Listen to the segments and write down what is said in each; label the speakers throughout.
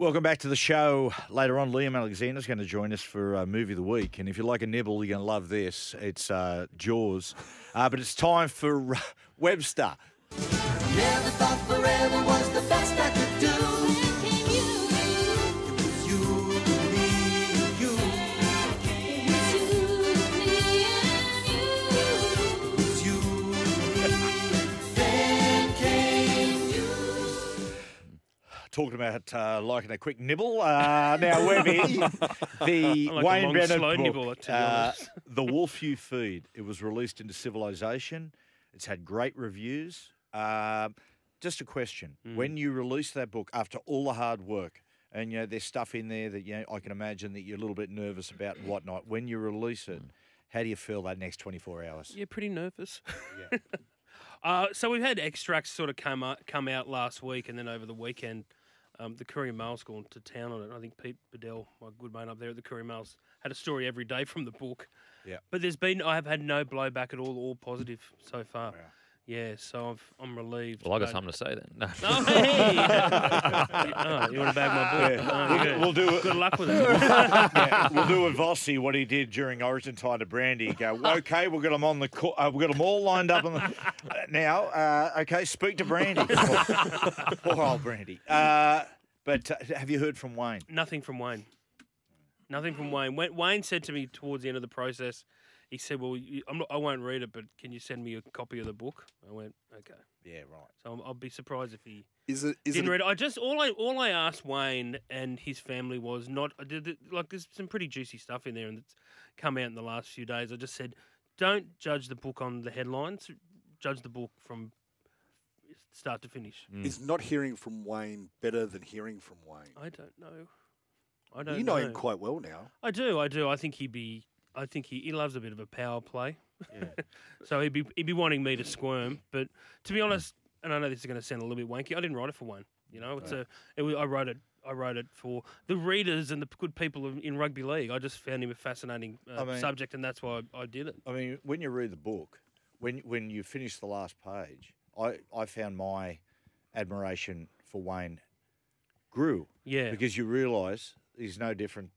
Speaker 1: Welcome back to the show. Later on, Liam Alexander is going to join us for uh, Movie of the Week. And if you like a nibble, you're going to love this. It's uh, Jaws. Uh, but it's time for uh, Webster. Talking about uh, liking a quick nibble. Uh, now, Webby, the
Speaker 2: like
Speaker 1: Wayne Bennett book,
Speaker 2: nibble, to be
Speaker 1: uh. The Wolf You Feed. It was released into Civilization. It's had great reviews. Um just a question:
Speaker 2: Hmm.
Speaker 1: When you release that book after all the hard work, and you know there's stuff in there that you know I can imagine that you're a little bit nervous about and whatnot. When you release it, how do you feel that next 24 hours?
Speaker 2: Yeah, pretty nervous. uh, so we've had extracts sort of come out, come out last week, and then over the weekend, um, the Courier Mail's gone to town on it. I think Pete Badel, my good mate up there at the Courier Mail's, had a story every day from the book.
Speaker 1: Yeah.
Speaker 2: But there's been I have had no blowback at all, all positive so far.
Speaker 1: Wow.
Speaker 2: Yeah, so I've, I'm relieved.
Speaker 3: Well, I got something to say then. No.
Speaker 2: Oh, hey! oh, you want to bag my book?
Speaker 1: Yeah.
Speaker 2: Oh,
Speaker 1: We'll- we'll do it.
Speaker 2: Good luck with it.
Speaker 1: Yeah, we'll do with Vossi what he did during Origin time to Brandy. Go, okay, we've got them on the, co- uh, we've got them all lined up on the. Uh, now, uh, okay, speak to Brandy. Poor old Brandy. But uh, have you heard from Wayne?
Speaker 2: Nothing from Wayne. Nothing from Wayne. Wayne. Wayne said to me towards the end of the process, he said, "Well, you, I'm not, I won't read it, but can you send me a copy of the book?" I went, "Okay."
Speaker 1: Yeah, right.
Speaker 2: So I'm, I'll be surprised if he
Speaker 4: Is it? Is
Speaker 2: didn't
Speaker 4: it?
Speaker 2: read it. I just all I all I asked Wayne and his family was not I did it- like there's some pretty juicy stuff in there and it's come out in the last few days. I just said, don't judge the book on the headlines. Judge the book from start to finish.
Speaker 4: Is not hearing from Wayne better than hearing from Wayne?
Speaker 2: I don't know. I don't.
Speaker 4: You know him quite well now.
Speaker 2: I do, I do. I think he'd be. I think he, he loves a bit of a power play. Yeah. so he'd be he'd be wanting me to squirm. But to be honest, and I know this is going to sound a little bit wanky. I didn't write it for one. You know, it's a. It was, I wrote it. I wrote it for the readers and the good people in, in rugby league. I just found him a fascinating uh,
Speaker 1: I mean-
Speaker 2: subject, and that's why I, I did it.
Speaker 1: I mean, when you read the book, when when you finish the last page, I, I found my admiration for Wayne grew.
Speaker 2: Yeah.
Speaker 1: Because you realise he's no different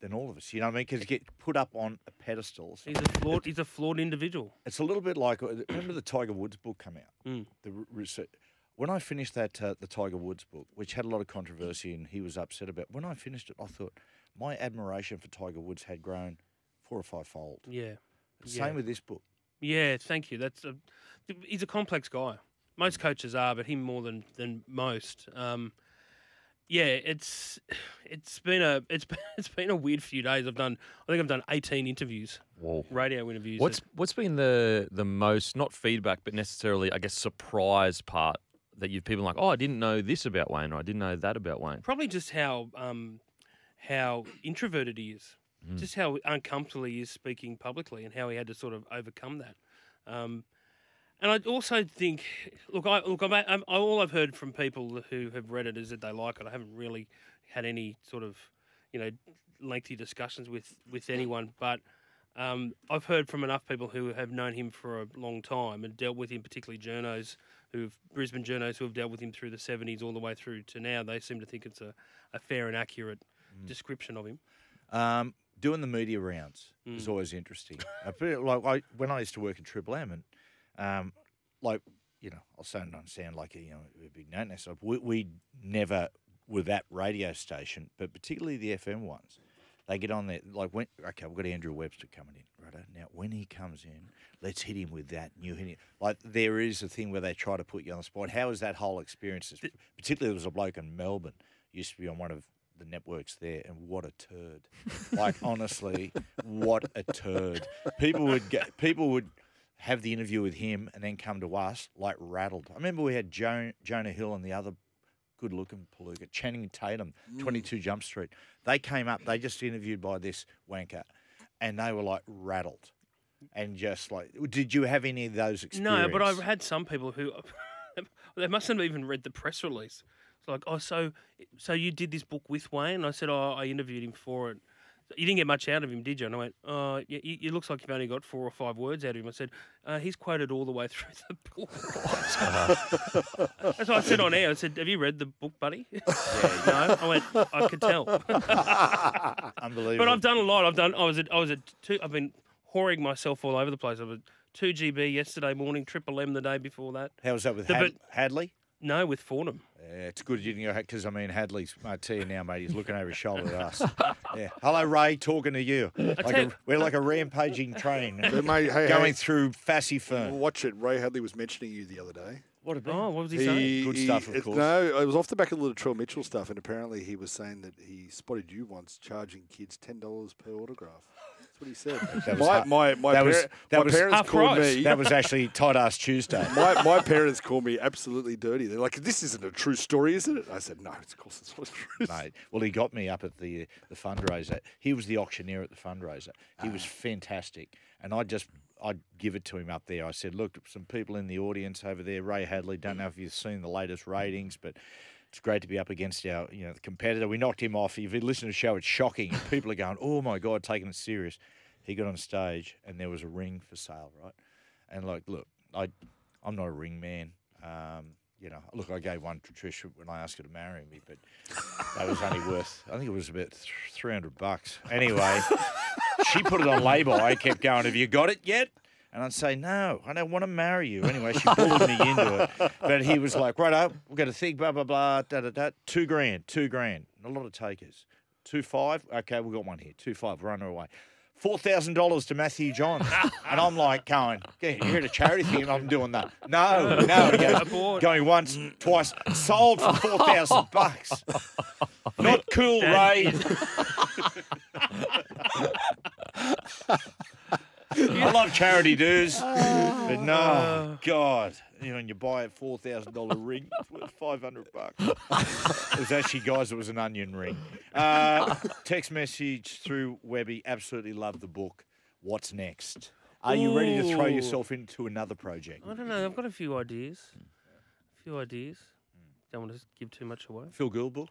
Speaker 1: than all of us. You know what I mean? Because you get put up on a pedestal.
Speaker 2: He's a flawed. He's a flawed individual.
Speaker 1: It's a little bit like uh, remember the Tiger Woods book come out.
Speaker 2: Mm.
Speaker 1: The research. When I finished that uh, the Tiger Woods book, which had a lot of controversy and he was upset about, when I finished it, I thought my admiration for Tiger Woods had grown four or five fold.
Speaker 2: Yeah.
Speaker 1: Same
Speaker 2: Yeah.
Speaker 1: with this book.
Speaker 2: Yeah, thank you. That's a, he's a complex guy. Most coaches are, but him more than than most. Um, yeah, it's it's been a it's been, it's been a weird few days. I've done I think I've done eighteen interviews,
Speaker 3: Whoa.
Speaker 2: radio interviews.
Speaker 3: What's what's been the the most not feedback but necessarily I guess surprise part that you've people like oh I didn't know this about Wayne or I didn't know that about Wayne.
Speaker 2: probably just how um, how introverted he is,
Speaker 3: Mm.
Speaker 2: just how uncomfortable he is speaking publicly, and how he had to sort of overcome that. Um, and I also think, look, I look, I'm, I'm, all I've heard from people who have read it is that they like it. I haven't really had any sort of, you know, lengthy discussions with with anyone, but. Um, I've heard from enough people who have known him for a long time and dealt with him, particularly journos who've Brisbane journos who have dealt with him through the 70s all the way through to now. They seem to think it's a, a fair and accurate description of him.
Speaker 1: Um, doing the media rounds is
Speaker 2: Mm.
Speaker 1: always interesting. I feel like I, when I used to work in Triple M, and um, like you know, I'll sound sound like a you know a big note myself. We, we never were that radio station, but particularly the FM ones. They get on there like when okay, we've got Andrew Webster coming in, right? Now when he comes in, let's hit him with that new hit. Like there is a thing where they try to put you on the spot. How is that whole experience? Particularly there was a bloke in Melbourne used to be on one of the networks there, and what a turd! Like honestly, what a turd! People would get people would have the interview with him and then come to us like rattled. I remember we had jo- Jonah Hill and the other good looking palooka, Channing Tatum, mm. 22 Jump Street. They came up, they just interviewed by this wanker, and they were like rattled. And just like, did you have any of those experiences?
Speaker 2: No, but I've had some people who they mustn't have even read the press release. It's like, oh, so so you did this book with Wayne? I said, oh, I interviewed him for it. You didn't get much out of him, did you? And I went, "Oh, y- y- it looks like you've only got four or five words out of him." I said, uh, "He's quoted all the way through the book." That's what I said on air. I said, "Have you read the book, buddy?" no. I went, "I could tell."
Speaker 1: Unbelievable.
Speaker 2: But I've done a lot. I've done. I was at. I was at two. I've been whoring myself all over the place. I was at two GB yesterday morning, triple M the day before that.
Speaker 1: How was that with
Speaker 2: The-
Speaker 1: Had- Hadley?
Speaker 2: No, with Fordham.
Speaker 1: Yeah, it's good you didn't go because I mean Hadley's mate, tell you now, mate. He's looking over his shoulder at us. Yeah. Hello, Ray. Talking to you. Like a, we're like a rampaging train
Speaker 4: mate, hey,
Speaker 1: going
Speaker 4: hey,
Speaker 1: through Fassifern.
Speaker 4: watch it. Ray Hadley was mentioning you the other day.
Speaker 1: What about?
Speaker 2: Oh, what was he, saying?
Speaker 1: Good stuff, of
Speaker 4: it-
Speaker 1: course.
Speaker 4: No, it was off the back of the Latrell Mitchell stuff, and apparently he was saying that he spotted you once charging kids ten dollars per autograph. That's what he said.
Speaker 1: That was
Speaker 4: my, my my,
Speaker 1: that was- that
Speaker 4: my
Speaker 1: was
Speaker 4: parents called
Speaker 2: price.
Speaker 4: me.
Speaker 1: That was actually tight ass Tuesday.
Speaker 4: my, my parents called me absolutely dirty. They're like, "This isn't a true story, is it?" I said, "No, of course it's not true."
Speaker 1: mate. Well, he got me up at the the fundraiser. He was the auctioneer at the fundraiser. He was ah. fantastic, and I just I'd give it to him up there. I said, "Look, some people in the audience over there. Ray Hadley. Don't know if you've seen the latest ratings, but." It's great to be up against our, you know, the competitor. We knocked him off. If you listen to the show, it's shocking. People are going, "Oh my god, taking it serious." He got on stage, and there was a ring for sale, right? And like, look, I, I'm not a ring man. Um, you know, look, I gave one to Trish when I asked her to marry me, but that was only worth, I think it was about 300 bucks. Anyway, she put it on lay-by. I kept going, have you got it yet? And I'd say, no, I don't want to marry you. Anyway, she bullied me into it. But he was like, right up, we've got to think, blah, blah, blah, da, da, da. Two grand, two grand. A lot of takers. Two five? Okay, we've got one here. Two five, run her away. Four thousand dollars to Matthew John, and I'm like going, "Yeah, you're at a charity thing, and I'm doing that." No, no, he goes, going once, twice, sold for four thousand bucks. Not cool, Ray. I love charity dues, but no, God, you know, when you buy a four thousand dollar ring, it's worth five hundred bucks. it was actually, guys, it was an onion ring. Uh, text message through Webby. Absolutely love the book. What's next? Are you ready to throw
Speaker 2: Ooh.
Speaker 1: yourself into another project?
Speaker 2: I don't know. I've got a few ideas. A few ideas. Don't want to give too much away.
Speaker 1: Phil Gould book.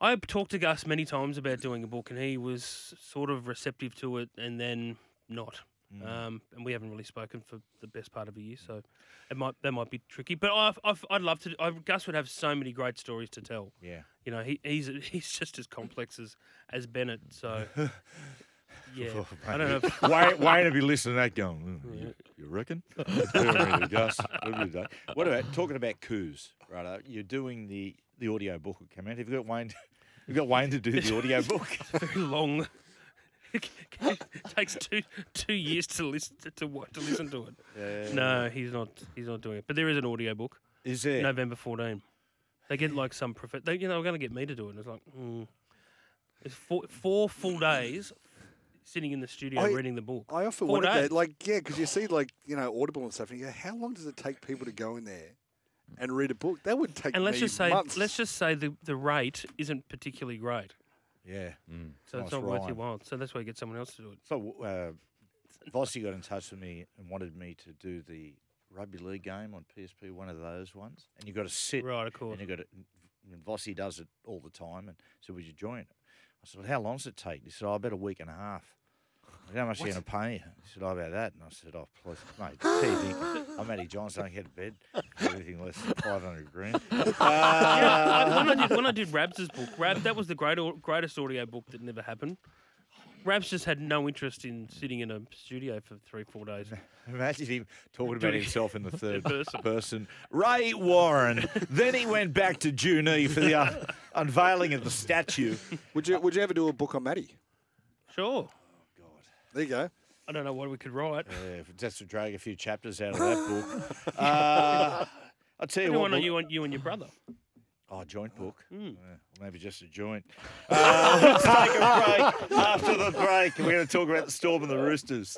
Speaker 2: I talked to Gus many times about doing a book, and he was sort of receptive to it, and then not.
Speaker 1: Mm.
Speaker 2: Um, and we haven't really spoken for the best part of a year, so it might that might be tricky. But I've, I've, I'd love to. I, Gus would have so many great stories to tell.
Speaker 1: Yeah.
Speaker 2: You know, he, he's he's just as complex as as Bennett. So yeah, I don't know. If,
Speaker 1: Wayne, Wayne would be listening to that going, "Mm, you, you reckon? Gus, what do you do? What about talking about coups, right? uh, You're doing the, the audio book will come out. Have you got Wayne? You've got Wayne to do the audio book.
Speaker 2: very long. It takes two two years to listen to, to wa- to listen to it. No, he's not. He's not doing it. But there is an audio book.
Speaker 1: Is there?
Speaker 2: November 14. They get like some prof. They, you know, they're going to get me to do it. And it's like, mm. it's four, four full days sitting in the studio
Speaker 4: I-
Speaker 2: reading the book.
Speaker 4: I often
Speaker 2: Four
Speaker 4: wondered that, like, yeah, because you see, like, you know, Audible and stuff, and you go, how long does it take people to go in there and read a book? That would take
Speaker 2: And let's
Speaker 4: me
Speaker 2: just say,
Speaker 4: months.
Speaker 2: let's just say the, the rate isn't particularly great,
Speaker 1: Yeah.
Speaker 2: so
Speaker 1: Nice
Speaker 2: it's not worth your while. So that's why you get someone else to do it.
Speaker 1: So uh, Vossi got in touch with me and wanted me to do the rugby league game on PSP, one of those ones. And you got to sit
Speaker 2: Right, of course.
Speaker 1: and you got to. And Vossi does it all the time, and so would you join? I said, well, how long does it take? He said, oh, about a week and a half. I said, How much are you going to pay you? He said, oh, about that. And I said, oh, please, mate, what are you? I'm Matty Johns, don't get to bed. Everything less than 500 grand.
Speaker 2: I-
Speaker 1: Uh,
Speaker 2: when I did when I did Rabs' book, Rab that was the great, greatest audio book that never happened. Rabs just had no interest in sitting in a studio for three, four days.
Speaker 1: Imagine him talking about himself in the third
Speaker 2: person.
Speaker 1: person. Ray Warren. then he went back to Junee for the uh, unveiling of the statue.
Speaker 4: would you would you ever do a book on Maddie?
Speaker 2: Sure.
Speaker 4: There you go.
Speaker 2: I don't know what we could write.
Speaker 1: Yeah, if just to drag a few chapters out of that book. Uh, I'll tell you
Speaker 2: You
Speaker 1: what. book-
Speaker 2: you and you and your brother.
Speaker 1: Oh, joint book.
Speaker 2: Hmm.
Speaker 1: Yeah, maybe just a joint. Uh, let's take a break. After the break, we're going to talk about the Storm and the Roosters.